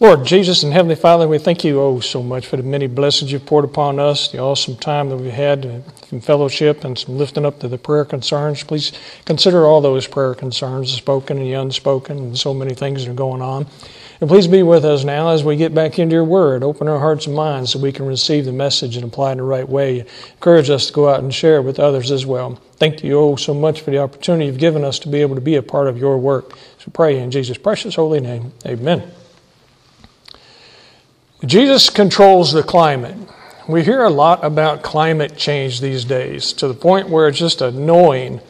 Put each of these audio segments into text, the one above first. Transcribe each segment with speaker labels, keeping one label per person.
Speaker 1: Lord Jesus and Heavenly Father, we thank you oh so much for the many blessings you've poured upon us, the awesome time that we've had in fellowship and some lifting up to the prayer concerns. Please consider all those prayer concerns, the spoken and the unspoken, and so many things that are going on. And please be with us now as we get back into your word. Open our hearts and minds so we can receive the message and apply it in the right way. Encourage us to go out and share it with others as well. Thank you oh so much for the opportunity you've given us to be able to be a part of your work. So pray in Jesus' precious holy name. Amen. Jesus controls the climate. We hear a lot about climate change these days to the point where it's just annoying.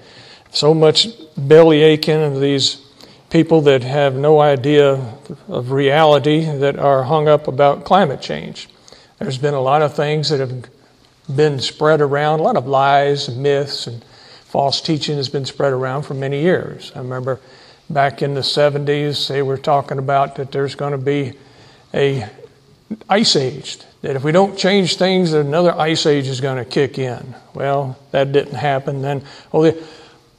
Speaker 1: So much belly aching of these people that have no idea of reality that are hung up about climate change. There's been a lot of things that have been spread around, a lot of lies and myths and false teaching has been spread around for many years. I remember back in the 70s, they were talking about that there's going to be a ice aged. That if we don't change things, another ice age is going to kick in. Well, that didn't happen. Then, oh, the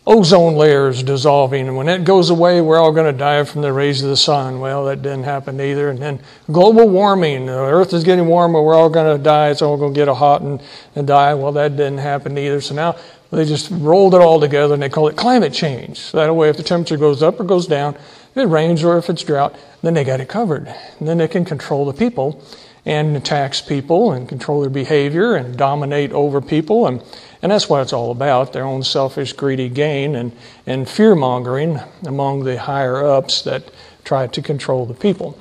Speaker 1: ozone layer is dissolving, and when that goes away, we're all going to die from the rays of the sun. Well, that didn't happen either. And then global warming, the Earth is getting warmer, we're all going to die. It's all going to get hot and, and die. Well, that didn't happen either. So now they just rolled it all together and they call it climate change. So that way, if the temperature goes up or goes down, if it rains or if it's drought, then they got it covered. And then they can control the people and tax people and control their behavior and dominate over people. And, and that's what it's all about their own selfish, greedy gain and, and fear mongering among the higher ups that try to control the people.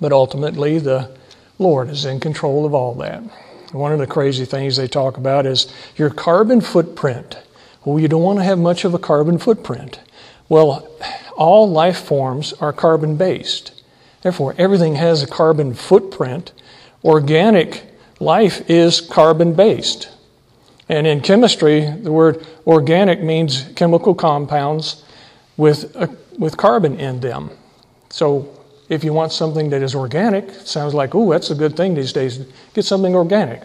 Speaker 1: But ultimately, the Lord is in control of all that. One of the crazy things they talk about is your carbon footprint. Well, you don't want to have much of a carbon footprint. Well, all life forms are carbon based. Therefore, everything has a carbon footprint. Organic life is carbon based. And in chemistry, the word organic means chemical compounds with, a, with carbon in them. So if you want something that is organic, sounds like, oh, that's a good thing these days. Get something organic.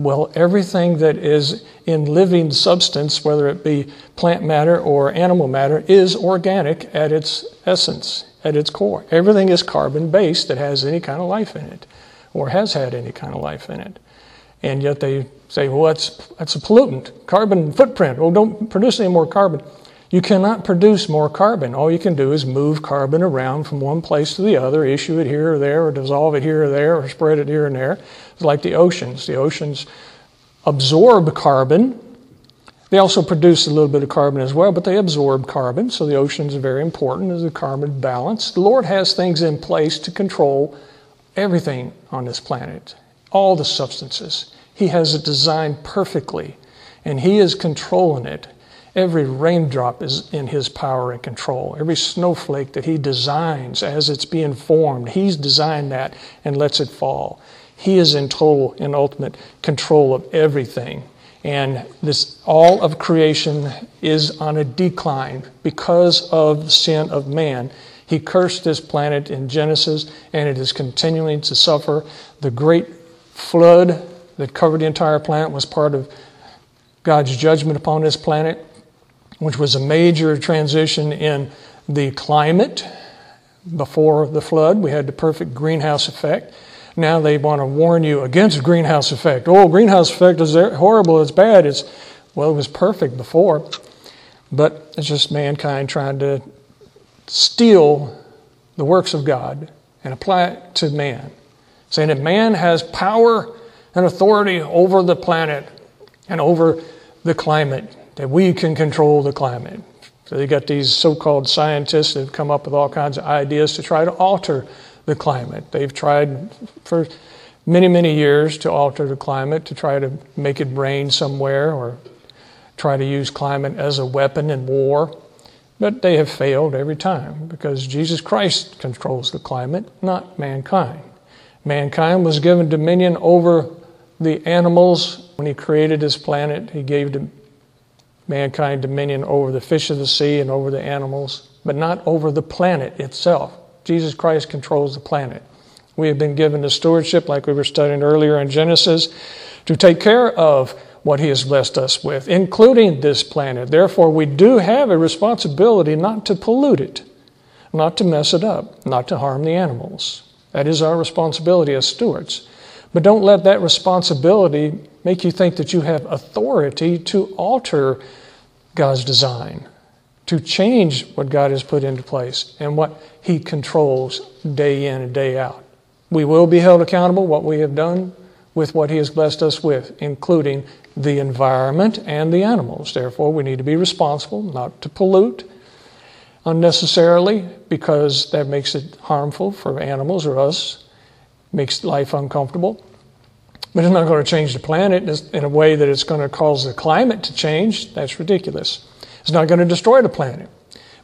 Speaker 1: Well, everything that is in living substance, whether it be plant matter or animal matter, is organic at its essence, at its core. Everything is carbon based that has any kind of life in it or has had any kind of life in it. And yet they say, well, that's, that's a pollutant, carbon footprint. Well, don't produce any more carbon. You cannot produce more carbon. All you can do is move carbon around from one place to the other, issue it here or there, or dissolve it here or there, or spread it here and there. It's like the oceans. The oceans absorb carbon. They also produce a little bit of carbon as well, but they absorb carbon, so the oceans are very important as a carbon balance. The Lord has things in place to control everything on this planet, all the substances. He has it designed perfectly, and He is controlling it. Every raindrop is in His power and control. Every snowflake that He designs as it's being formed, He's designed that and lets it fall. He is in total and ultimate control of everything. And this all of creation is on a decline because of the sin of man. He cursed this planet in Genesis, and it is continuing to suffer. The great flood that covered the entire planet was part of God's judgment upon this planet which was a major transition in the climate. Before the flood, we had the perfect greenhouse effect. Now they want to warn you against greenhouse effect. Oh, greenhouse effect is horrible, it's bad. It's well, it was perfect before, but it's just mankind trying to steal the works of God and apply it to man, saying that man has power and authority over the planet and over the climate that we can control the climate. So you got these so-called scientists that have come up with all kinds of ideas to try to alter the climate. They've tried for many, many years to alter the climate, to try to make it rain somewhere or try to use climate as a weapon in war. But they have failed every time because Jesus Christ controls the climate, not mankind. Mankind was given dominion over the animals when he created his planet. He gave to mankind dominion over the fish of the sea and over the animals, but not over the planet itself. Jesus Christ controls the planet. We have been given the stewardship, like we were studying earlier in Genesis, to take care of what He has blessed us with, including this planet. Therefore, we do have a responsibility not to pollute it, not to mess it up, not to harm the animals. That is our responsibility as stewards. But don't let that responsibility make you think that you have authority to alter God's design, to change what God has put into place and what He controls day in and day out. We will be held accountable what we have done with what He has blessed us with, including the environment and the animals. Therefore, we need to be responsible not to pollute unnecessarily because that makes it harmful for animals or us, makes life uncomfortable. But it's not going to change the planet in a way that it's going to cause the climate to change. That's ridiculous. It's not going to destroy the planet.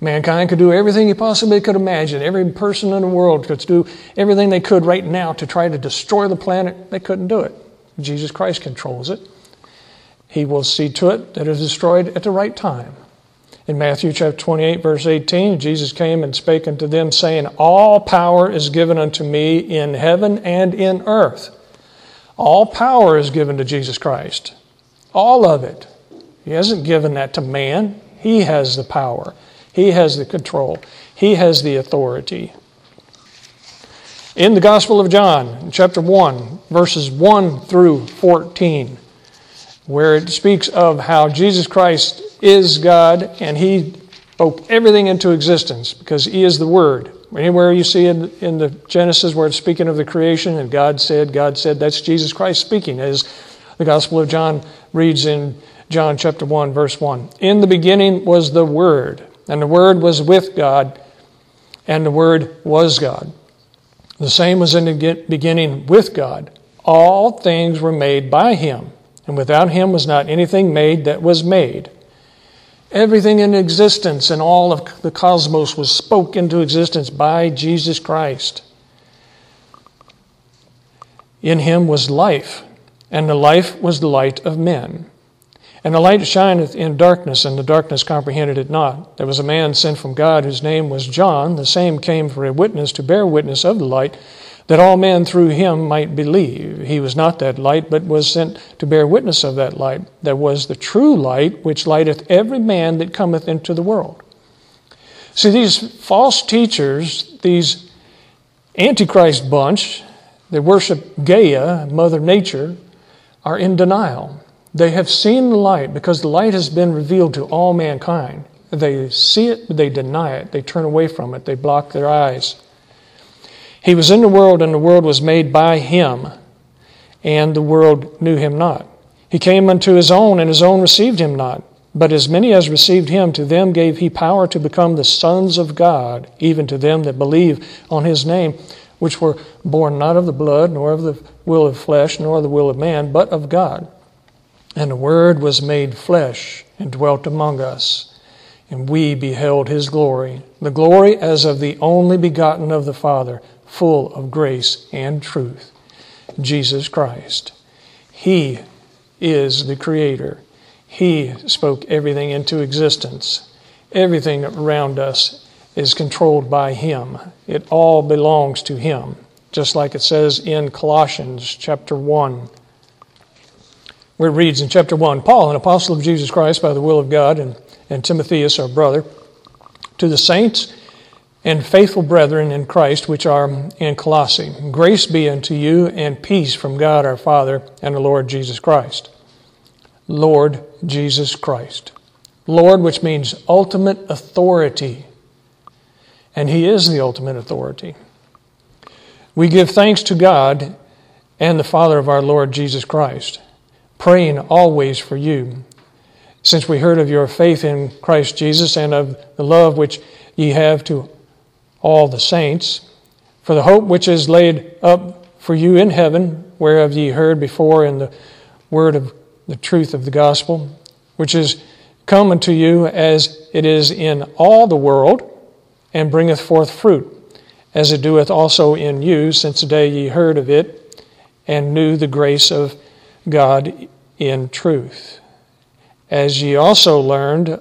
Speaker 1: Mankind could do everything he possibly could imagine. Every person in the world could do everything they could right now to try to destroy the planet. They couldn't do it. Jesus Christ controls it. He will see to it that it is destroyed at the right time. In Matthew chapter 28, verse 18, Jesus came and spake unto them, saying, All power is given unto me in heaven and in earth. All power is given to Jesus Christ. All of it. He hasn't given that to man. He has the power. He has the control. He has the authority. In the Gospel of John, chapter 1, verses 1 through 14, where it speaks of how Jesus Christ is God and He spoke everything into existence because He is the Word. Anywhere you see in, in the Genesis where it's speaking of the creation and God said, God said, that's Jesus Christ speaking, as the Gospel of John reads in John chapter 1, verse 1. In the beginning was the Word, and the Word was with God, and the Word was God. The same was in the beginning with God. All things were made by Him, and without Him was not anything made that was made. Everything in existence and all of the cosmos was spoke into existence by Jesus Christ. In him was life, and the life was the light of men. And the light shineth in darkness, and the darkness comprehended it not. There was a man sent from God whose name was John. The same came for a witness to bear witness of the light, that all men through him might believe. He was not that light, but was sent to bear witness of that light. That was the true light, which lighteth every man that cometh into the world. See, these false teachers, these Antichrist bunch that worship Gaia, Mother Nature, are in denial. They have seen the light because the light has been revealed to all mankind. They see it, but they deny it. They turn away from it. They block their eyes. He was in the world, and the world was made by him, and the world knew him not. He came unto his own, and his own received him not. But as many as received him, to them gave he power to become the sons of God, even to them that believe on his name, which were born not of the blood, nor of the will of flesh, nor the will of man, but of God. And the Word was made flesh and dwelt among us. And we beheld his glory, the glory as of the only begotten of the Father, full of grace and truth, Jesus Christ. He is the Creator. He spoke everything into existence. Everything around us is controlled by Him. It all belongs to Him, just like it says in Colossians chapter 1 where it reads in chapter 1 Paul, an apostle of Jesus Christ by the will of God, and, and Timotheus, our brother, to the saints and faithful brethren in Christ which are in Colossae, grace be unto you and peace from God our Father and the Lord Jesus Christ. Lord Jesus Christ. Lord, which means ultimate authority. And He is the ultimate authority. We give thanks to God and the Father of our Lord Jesus Christ praying always for you, since we heard of your faith in Christ Jesus and of the love which ye have to all the saints, for the hope which is laid up for you in heaven, whereof ye heard before in the word of the truth of the gospel, which is come unto you as it is in all the world, and bringeth forth fruit, as it doeth also in you, since the day ye heard of it, and knew the grace of God in truth. As ye also learned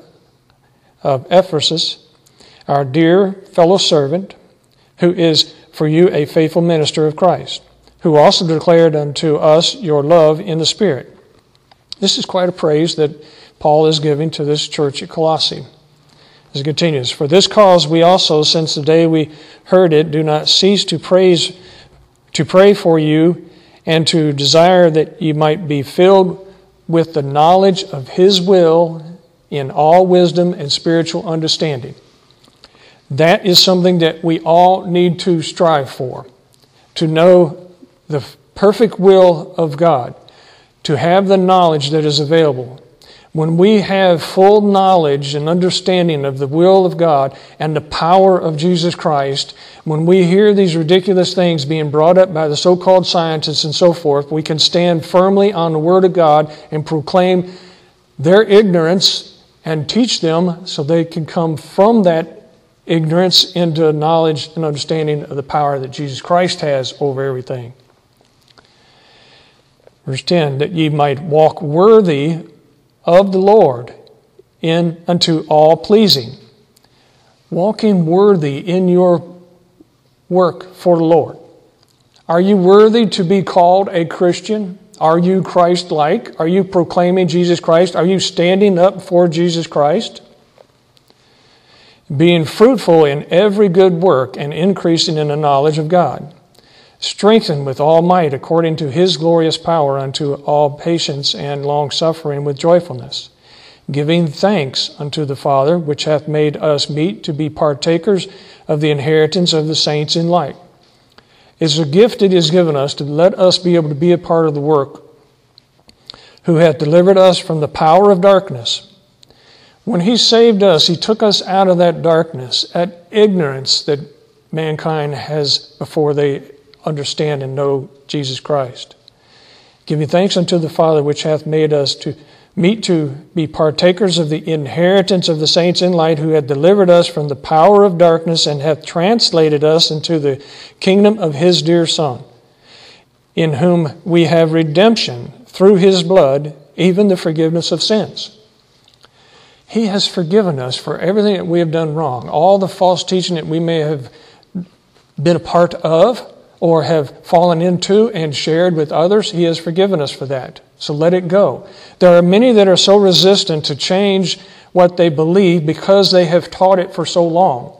Speaker 1: of Epaphras, our dear fellow servant, who is for you a faithful minister of Christ, who also declared unto us your love in the Spirit. This is quite a praise that Paul is giving to this church at Colossae. As it continues, For this cause we also, since the day we heard it, do not cease to praise to pray for you and to desire that you might be filled with the knowledge of His will in all wisdom and spiritual understanding. That is something that we all need to strive for to know the perfect will of God, to have the knowledge that is available. When we have full knowledge and understanding of the will of God and the power of Jesus Christ, when we hear these ridiculous things being brought up by the so called scientists and so forth, we can stand firmly on the Word of God and proclaim their ignorance and teach them so they can come from that ignorance into knowledge and understanding of the power that Jesus Christ has over everything. Verse 10 that ye might walk worthy of the Lord in unto all pleasing. Walking worthy in your work for the Lord. Are you worthy to be called a Christian? Are you Christ like? Are you proclaiming Jesus Christ? Are you standing up for Jesus Christ? Being fruitful in every good work and increasing in the knowledge of God, strengthened with all might according to his glorious power unto all patience and long suffering with joyfulness, giving thanks unto the Father, which hath made us meet to be partakers of the inheritance of the saints in light. It's a gift it is given us to let us be able to be a part of the work, who hath delivered us from the power of darkness when He saved us, He took us out of that darkness, that ignorance that mankind has before they understand and know Jesus Christ. Giving thanks unto the Father, which hath made us to meet to be partakers of the inheritance of the saints in light, who hath delivered us from the power of darkness and hath translated us into the kingdom of his dear Son, in whom we have redemption through his blood, even the forgiveness of sins. He has forgiven us for everything that we have done wrong, all the false teaching that we may have been a part of or have fallen into and shared with others. He has forgiven us for that. So let it go. There are many that are so resistant to change what they believe because they have taught it for so long.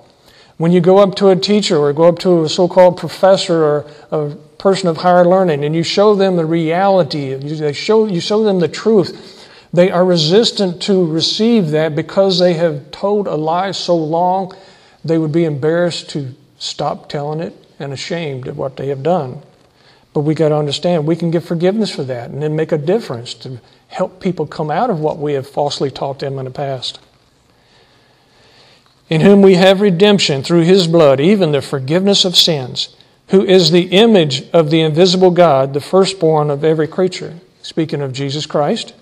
Speaker 1: When you go up to a teacher or go up to a so called professor or a person of higher learning and you show them the reality, you show, you show them the truth, they are resistant to receive that because they have told a lie so long, they would be embarrassed to stop telling it and ashamed of what they have done. But we got to understand we can give forgiveness for that and then make a difference to help people come out of what we have falsely taught them in the past. In whom we have redemption through his blood, even the forgiveness of sins, who is the image of the invisible God, the firstborn of every creature. Speaking of Jesus Christ.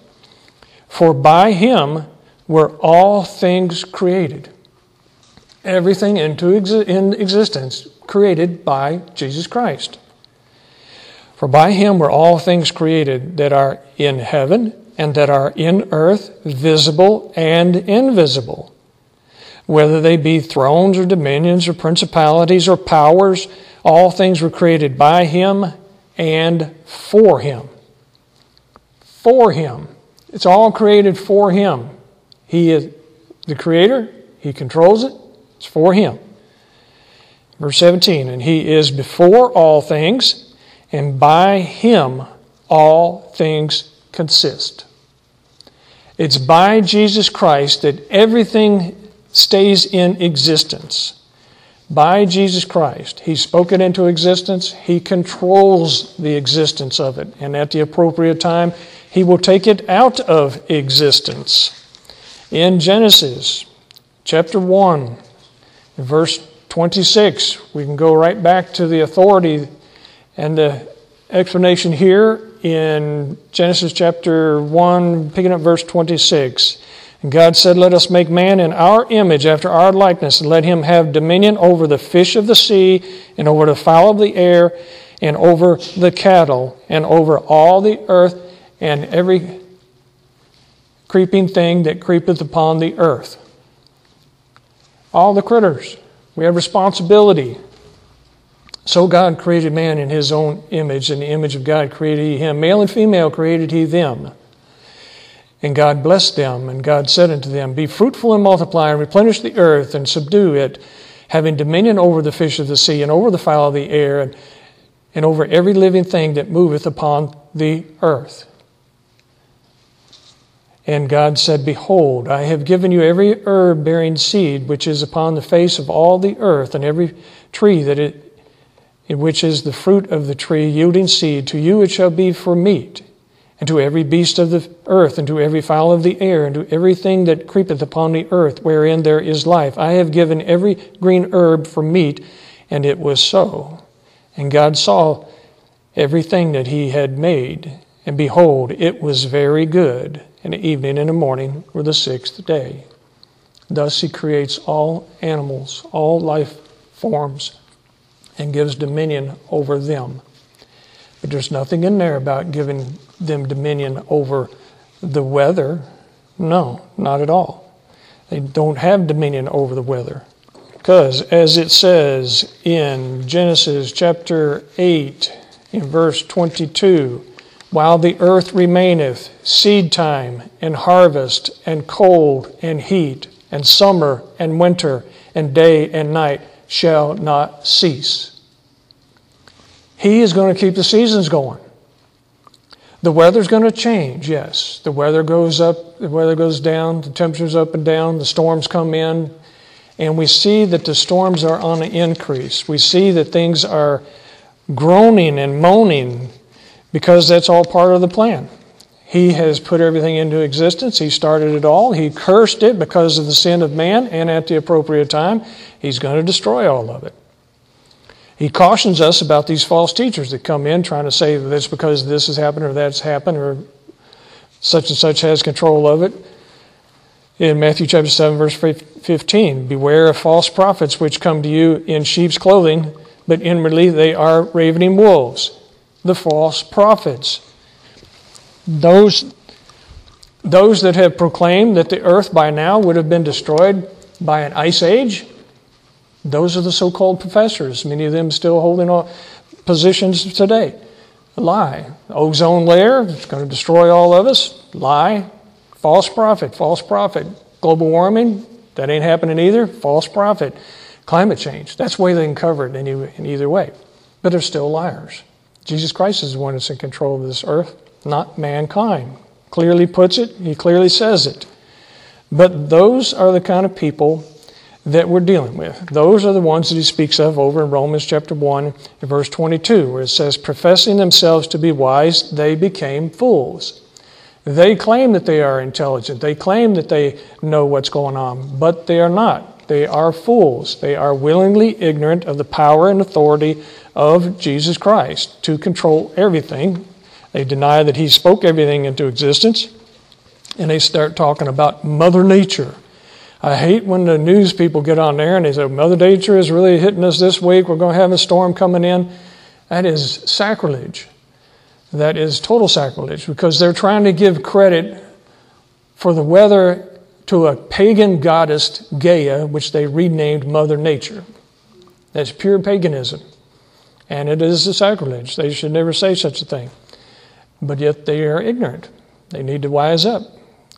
Speaker 1: For by him were all things created. Everything into exi- in existence created by Jesus Christ. For by him were all things created that are in heaven and that are in earth, visible and invisible. Whether they be thrones or dominions or principalities or powers, all things were created by him and for him. For him. It's all created for Him. He is the Creator, He controls it, it's for Him. Verse 17, and He is before all things, and by Him all things consist. It's by Jesus Christ that everything stays in existence. By Jesus Christ. He spoke it into existence. He controls the existence of it. And at the appropriate time, he will take it out of existence. In Genesis chapter 1, verse 26, we can go right back to the authority and the explanation here in Genesis chapter 1, picking up verse 26. And God said, Let us make man in our image, after our likeness, and let him have dominion over the fish of the sea, and over the fowl of the air, and over the cattle, and over all the earth, and every creeping thing that creepeth upon the earth. All the critters. We have responsibility. So God created man in his own image, in the image of God created he him. Male and female created he them. And God blessed them, and God said unto them, Be fruitful and multiply, and replenish the earth, and subdue it, having dominion over the fish of the sea, and over the fowl of the air, and and over every living thing that moveth upon the earth. And God said, Behold, I have given you every herb bearing seed which is upon the face of all the earth, and every tree that it, which is the fruit of the tree yielding seed. To you it shall be for meat, and to every beast of the earth, and to every fowl of the air, and to everything that creepeth upon the earth, wherein there is life. I have given every green herb for meat, and it was so. And God saw everything that he had made, and behold, it was very good and the evening and the morning were the sixth day. Thus he creates all animals, all life forms, and gives dominion over them. But there's nothing in there about giving them dominion over the weather. No, not at all. They don't have dominion over the weather. Because, as it says in Genesis chapter 8, in verse 22, while the earth remaineth, seed time and harvest and cold and heat and summer and winter and day and night shall not cease. He is going to keep the seasons going. The weather's going to change, yes. The weather goes up, the weather goes down, the temperature's up and down, the storms come in, and we see that the storms are on the increase. We see that things are groaning and moaning because that's all part of the plan. He has put everything into existence. He started it all. He cursed it because of the sin of man, and at the appropriate time, He's going to destroy all of it. He cautions us about these false teachers that come in trying to say that it's because this has happened or that's happened or such and such has control of it. In Matthew chapter 7, verse 15, beware of false prophets which come to you in sheep's clothing, but inwardly they are ravening wolves the false prophets. Those, those that have proclaimed that the earth by now would have been destroyed by an ice age, those are the so called professors, many of them still holding positions today. Lie. Ozone layer is going to destroy all of us. Lie. False prophet. False prophet. Global warming, that ain't happening either. False prophet. Climate change, that's way they can cover it in either way. But they're still liars. Jesus Christ is the one that's in control of this earth, not mankind. Clearly puts it, he clearly says it. But those are the kind of people that we're dealing with. Those are the ones that he speaks of over in Romans chapter 1 and verse 22, where it says, Professing themselves to be wise, they became fools. They claim that they are intelligent. They claim that they know what's going on, but they are not. They are fools. They are willingly ignorant of the power and authority of Jesus Christ to control everything. They deny that He spoke everything into existence, and they start talking about Mother Nature. I hate when the news people get on there and they say, Mother Nature is really hitting us this week. We're going to have a storm coming in. That is sacrilege. That is total sacrilege because they're trying to give credit for the weather to a pagan goddess, Gaia, which they renamed Mother Nature. That's pure paganism. And it is a sacrilege. They should never say such a thing. But yet they are ignorant. They need to wise up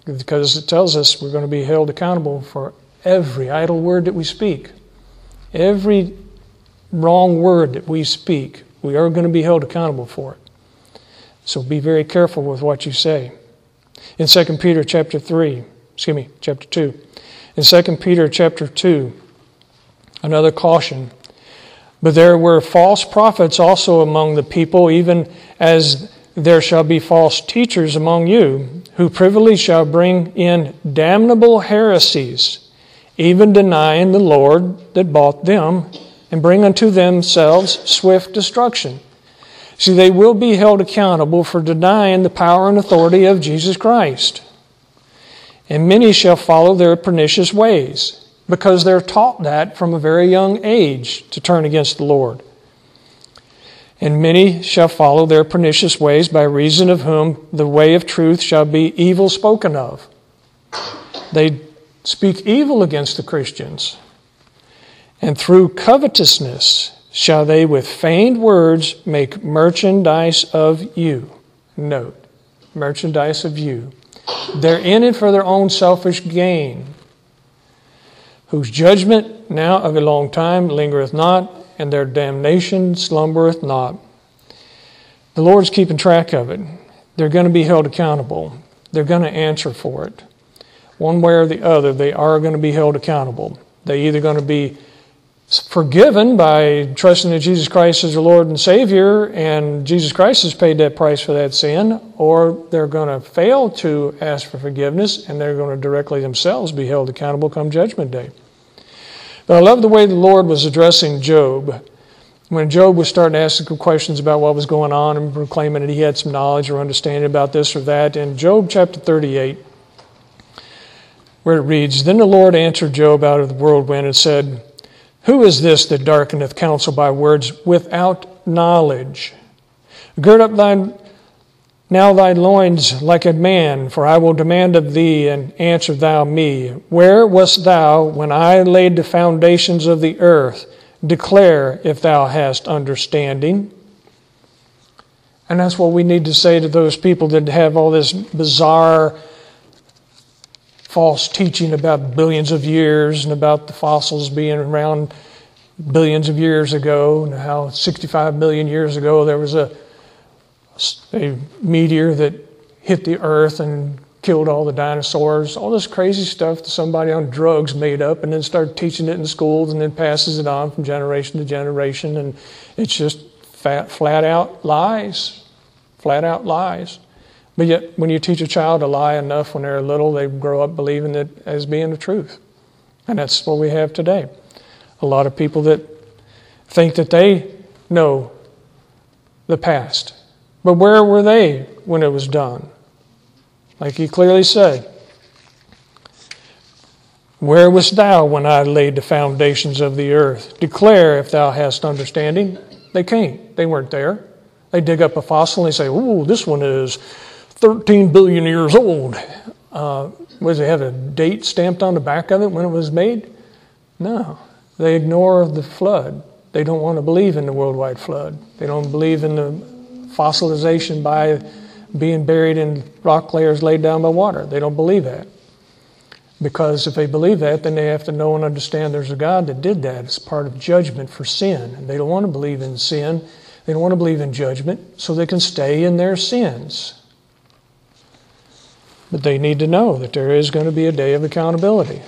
Speaker 1: because it tells us we're going to be held accountable for every idle word that we speak. Every wrong word that we speak, we are going to be held accountable for it. So be very careful with what you say. In 2 Peter chapter 3, excuse me, chapter 2. In 2 Peter chapter 2, another caution but there were false prophets also among the people, even as there shall be false teachers among you, who privily shall bring in damnable heresies, even denying the Lord that bought them, and bring unto themselves swift destruction. See, they will be held accountable for denying the power and authority of Jesus Christ. And many shall follow their pernicious ways because they're taught that from a very young age to turn against the Lord. And many shall follow their pernicious ways, by reason of whom the way of truth shall be evil spoken of. They speak evil against the Christians. And through covetousness shall they with feigned words make merchandise of you. Note, merchandise of you. They're in it for their own selfish gain whose judgment now of a long time lingereth not, and their damnation slumbereth not. The Lord's keeping track of it. They're going to be held accountable. They're going to answer for it. One way or the other, they are going to be held accountable. They're either going to be forgiven by trusting in Jesus Christ as their Lord and Savior, and Jesus Christ has paid that price for that sin, or they're going to fail to ask for forgiveness and they're going to directly themselves be held accountable come Judgment Day. But I love the way the Lord was addressing Job. When Job was starting to ask questions about what was going on and proclaiming that he had some knowledge or understanding about this or that, in Job chapter 38, where it reads Then the Lord answered Job out of the whirlwind and said, who is this that darkeneth counsel by words without knowledge? Gird up thine now thy loins like a man, for I will demand of thee, and answer thou me. Where wast thou when I laid the foundations of the earth? Declare if thou hast understanding. And that's what we need to say to those people that have all this bizarre false teaching about billions of years and about the fossils being around billions of years ago and how 65 million years ago there was a, a meteor that hit the earth and killed all the dinosaurs, all this crazy stuff that somebody on drugs made up and then started teaching it in schools and then passes it on from generation to generation. And it's just fat, flat out lies. Flat out lies. But yet, when you teach a child to lie enough when they're little, they grow up believing it as being the truth. And that's what we have today. A lot of people that think that they know the past. But where were they when it was done? Like he clearly said, Where wast thou when I laid the foundations of the earth? Declare if thou hast understanding. They can't. They weren't there. They dig up a fossil and they say, Ooh, this one is 13 billion years old. Uh, was it have a date stamped on the back of it when it was made? No. They ignore the flood. They don't want to believe in the worldwide flood. They don't believe in the fossilization by being buried in rock layers laid down by water. They don't believe that. Because if they believe that, then they have to know and understand there's a God that did that. It's part of judgment for sin. And they don't want to believe in sin. They don't want to believe in judgment so they can stay in their sins. But they need to know that there is going to be a day of accountability.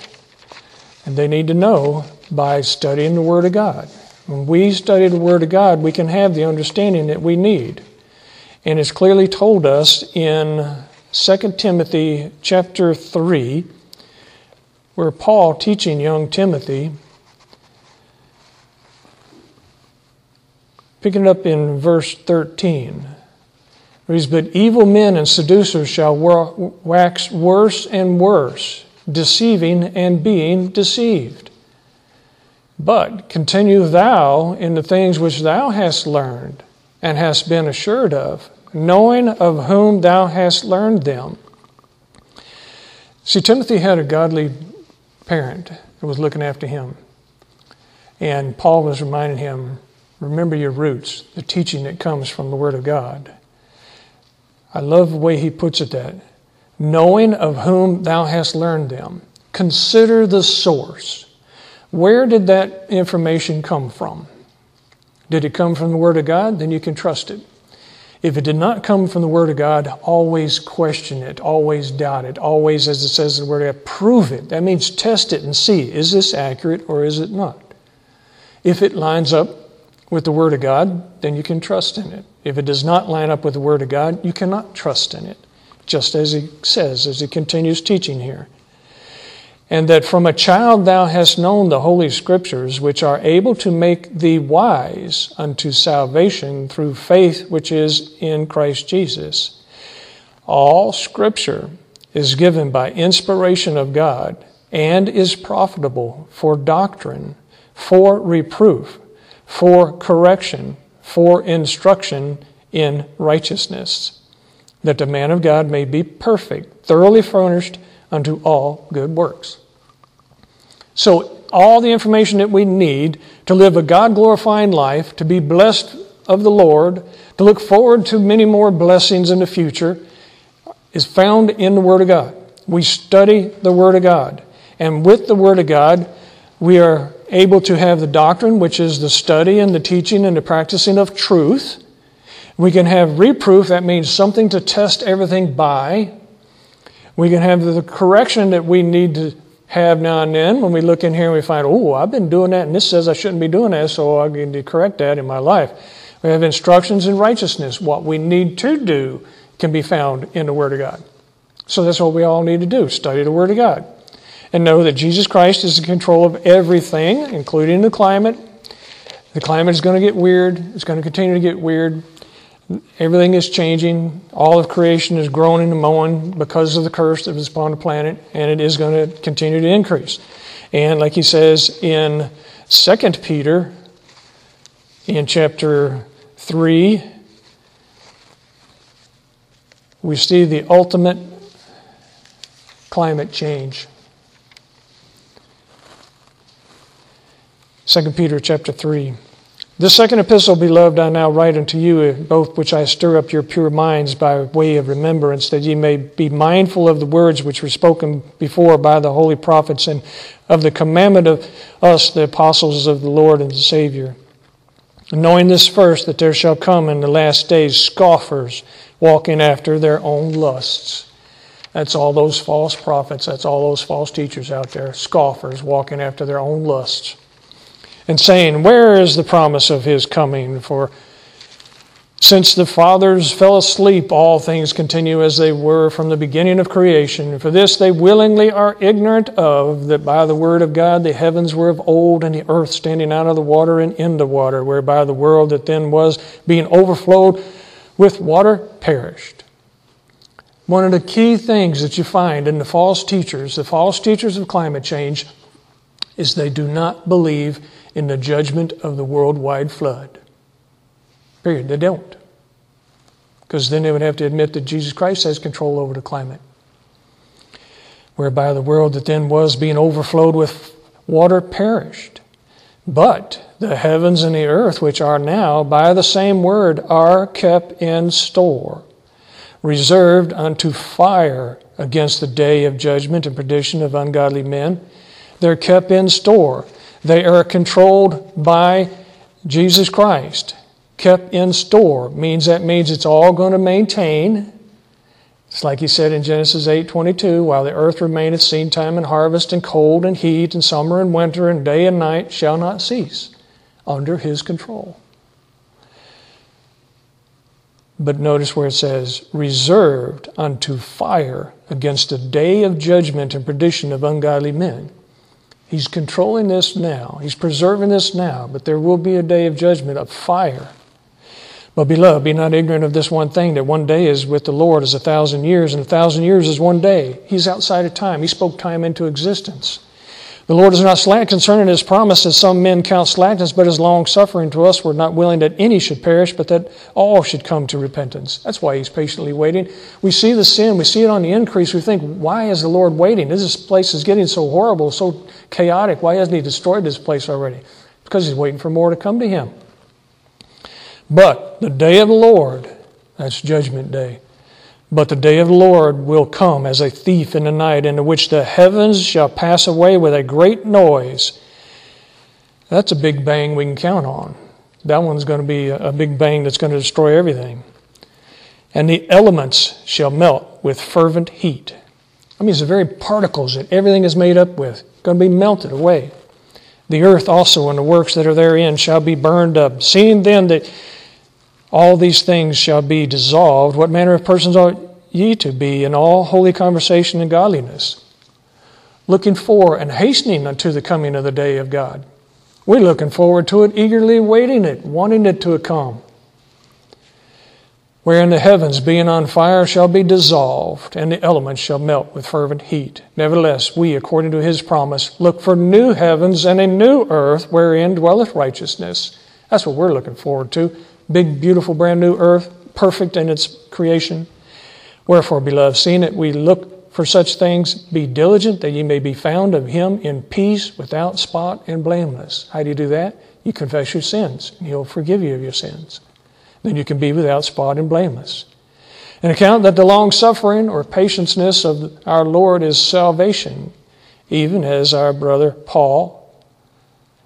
Speaker 1: And they need to know by studying the Word of God. When we study the Word of God, we can have the understanding that we need. And it's clearly told us in 2 Timothy chapter 3, where Paul teaching young Timothy, picking it up in verse 13, reads, But evil men and seducers shall wax worse and worse, deceiving and being deceived. But continue thou in the things which thou hast learned and hast been assured of, knowing of whom thou hast learned them. See, Timothy had a godly parent that was looking after him. And Paul was reminding him remember your roots, the teaching that comes from the Word of God. I love the way he puts it that knowing of whom thou hast learned them. Consider the source. Where did that information come from? Did it come from the Word of God? Then you can trust it. If it did not come from the Word of God, always question it, always doubt it, always, as it says in the Word of God, prove it. That means test it and see is this accurate or is it not? If it lines up with the Word of God, then you can trust in it. If it does not line up with the Word of God, you cannot trust in it, just as he says as he continues teaching here and that from a child thou hast known the holy scriptures, which are able to make thee wise unto salvation through faith which is in Christ Jesus. All scripture is given by inspiration of God and is profitable for doctrine, for reproof, for correction, for instruction in righteousness, that the man of God may be perfect, thoroughly furnished unto all good works. So, all the information that we need to live a God glorifying life, to be blessed of the Lord, to look forward to many more blessings in the future, is found in the Word of God. We study the Word of God. And with the Word of God, we are able to have the doctrine, which is the study and the teaching and the practicing of truth. We can have reproof, that means something to test everything by. We can have the correction that we need to have now and then when we look in here and we find, oh, I've been doing that and this says I shouldn't be doing that, so I need to correct that in my life. We have instructions in righteousness. What we need to do can be found in the Word of God. So that's what we all need to do study the Word of God. And know that Jesus Christ is in control of everything, including the climate. The climate is going to get weird, it's going to continue to get weird. Everything is changing. All of creation is growing and mowing because of the curse that was upon the planet, and it is going to continue to increase. And like he says in 2 Peter, in chapter 3, we see the ultimate climate change. 2 Peter chapter 3. This second epistle, beloved, I now write unto you, both which I stir up your pure minds by way of remembrance, that ye may be mindful of the words which were spoken before by the holy prophets, and of the commandment of us, the apostles of the Lord and the Savior. Knowing this first, that there shall come in the last days scoffers, walking after their own lusts. That's all those false prophets, that's all those false teachers out there, scoffers, walking after their own lusts and saying, Where is the promise of his coming? For since the fathers fell asleep, all things continue as they were from the beginning of creation. For this they willingly are ignorant of, that by the word of God the heavens were of old, and the earth standing out of the water and in the water, whereby the world that then was, being overflowed with water, perished. One of the key things that you find in the false teachers, the false teachers of climate change, is they do not believe in the judgment of the worldwide flood. Period. They don't. Because then they would have to admit that Jesus Christ has control over the climate. Whereby the world that then was being overflowed with water perished. But the heavens and the earth, which are now by the same word, are kept in store, reserved unto fire against the day of judgment and perdition of ungodly men. They're kept in store they are controlled by Jesus Christ. Kept in store means that means it's all going to maintain. It's like he said in Genesis 8:22, while the earth remaineth, seed time and harvest, and cold and heat, and summer and winter, and day and night shall not cease, under his control. But notice where it says, reserved unto fire against a day of judgment and perdition of ungodly men. He's controlling this now. He's preserving this now, but there will be a day of judgment of fire. But beloved, be not ignorant of this one thing that one day is with the Lord as a thousand years, and a thousand years is one day. He's outside of time. He spoke time into existence. The Lord is not slack concerning his promise, as some men count slackness, but is long suffering to us. We're not willing that any should perish, but that all should come to repentance. That's why he's patiently waiting. We see the sin, we see it on the increase. We think, why is the Lord waiting? This place is getting so horrible, so chaotic. Why hasn't he destroyed this place already? Because he's waiting for more to come to him. But the day of the Lord, that's judgment day, but the day of the Lord will come as a thief in the night, into which the heavens shall pass away with a great noise. That's a big bang we can count on. That one's going to be a big bang that's going to destroy everything. And the elements shall melt with fervent heat. I mean, it's the very particles that everything is made up with, going to be melted away. The earth also and the works that are therein shall be burned up. Seeing then that all these things shall be dissolved. What manner of persons ought ye to be in all holy conversation and godliness? Looking for and hastening unto the coming of the day of God. We're looking forward to it, eagerly waiting it, wanting it to come. Wherein the heavens, being on fire, shall be dissolved, and the elements shall melt with fervent heat. Nevertheless, we, according to his promise, look for new heavens and a new earth wherein dwelleth righteousness. That's what we're looking forward to big, beautiful, brand new earth, perfect in its creation. Wherefore, beloved, seeing that we look for such things, be diligent that ye may be found of him in peace, without spot, and blameless. How do you do that? You confess your sins, and he'll forgive you of your sins. Then you can be without spot and blameless. An account that the long suffering or patienceness of our Lord is salvation, even as our brother Paul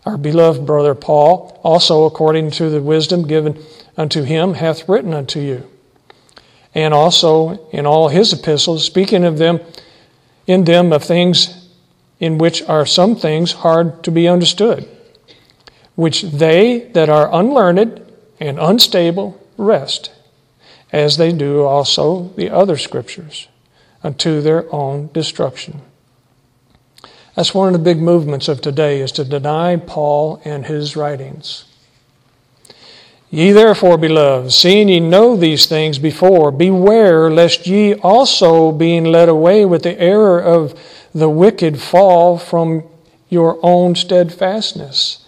Speaker 1: our beloved brother Paul, also according to the wisdom given unto him hath written unto you. And also in all his epistles, speaking of them, in them of things in which are some things hard to be understood, which they that are unlearned and unstable wrest, as they do also the other scriptures, unto their own destruction. That's one of the big movements of today is to deny Paul and his writings. Ye therefore, beloved, seeing ye know these things before, beware lest ye also, being led away with the error of the wicked, fall from your own steadfastness.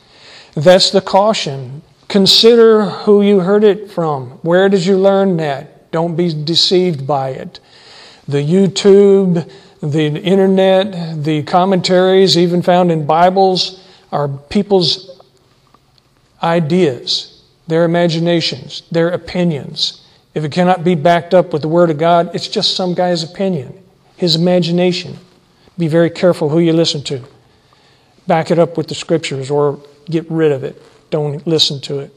Speaker 1: That's the caution. Consider who you heard it from. Where did you learn that? Don't be deceived by it. The YouTube, the internet, the commentaries, even found in Bibles, are people's ideas their imaginations, their opinions. If it cannot be backed up with the Word of God, it's just some guy's opinion, his imagination. Be very careful who you listen to. Back it up with the Scriptures or get rid of it. Don't listen to it.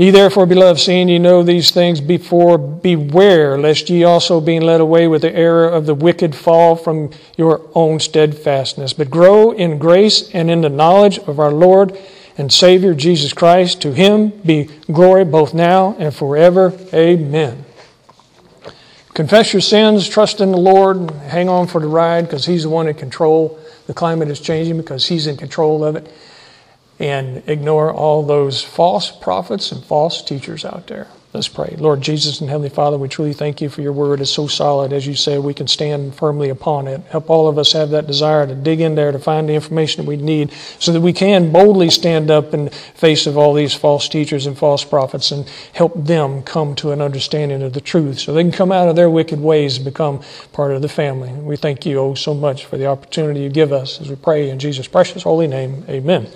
Speaker 1: Ye therefore, beloved, seeing ye know these things before, beware lest ye also, being led away with the error of the wicked, fall from your own steadfastness, but grow in grace and in the knowledge of our Lord and Savior Jesus Christ. To him be glory both now and forever. Amen. Confess your sins, trust in the Lord, hang on for the ride because He's the one in control. The climate is changing because He's in control of it. And ignore all those false prophets and false teachers out there. Let's pray. Lord Jesus and Heavenly Father, we truly thank you for your word. It's so solid. As you say, we can stand firmly upon it. Help all of us have that desire to dig in there to find the information that we need so that we can boldly stand up in face of all these false teachers and false prophets and help them come to an understanding of the truth so they can come out of their wicked ways and become part of the family. We thank you oh so much for the opportunity you give us as we pray in Jesus' precious holy name. Amen.